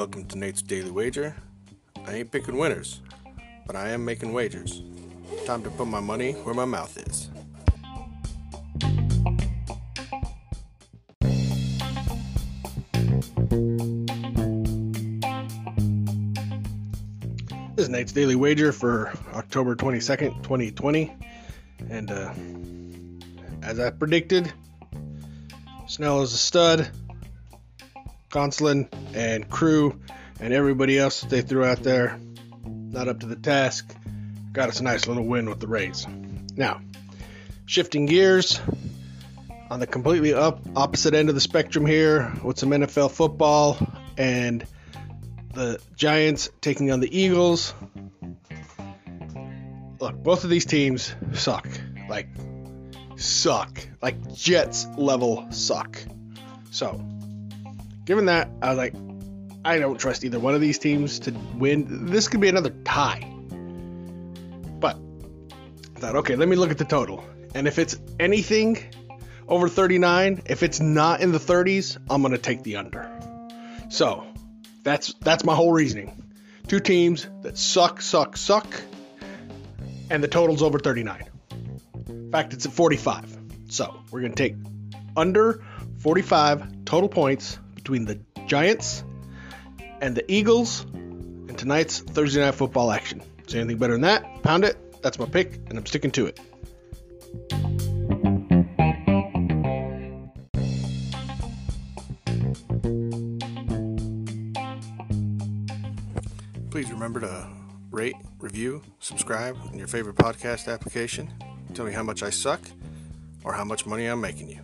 Welcome to Nate's Daily Wager. I ain't picking winners, but I am making wagers. Time to put my money where my mouth is. This is Nate's Daily Wager for October 22nd, 2020. And uh, as I predicted, Snell is a stud. Gonsolin and crew and everybody else that they threw out there, not up to the task. Got us a nice little win with the Rays. Now, shifting gears on the completely up opposite end of the spectrum here with some NFL football and the Giants taking on the Eagles. Look, both of these teams suck. Like, suck. Like, Jets level suck. So, given that, I was like, I don't trust either one of these teams to win. This could be another tie. But I thought, okay, let me look at the total. And if it's anything over 39, if it's not in the 30s, I'm gonna take the under. So that's that's my whole reasoning. Two teams that suck, suck, suck, and the total's over 39. In fact, it's at 45. So we're gonna take under 45 total points between the Giants and the Eagles in tonight's Thursday Night Football action. There anything better than that? Pound it. That's my pick, and I'm sticking to it. Please remember to rate, review, subscribe in your favorite podcast application. Tell me how much I suck or how much money I'm making you.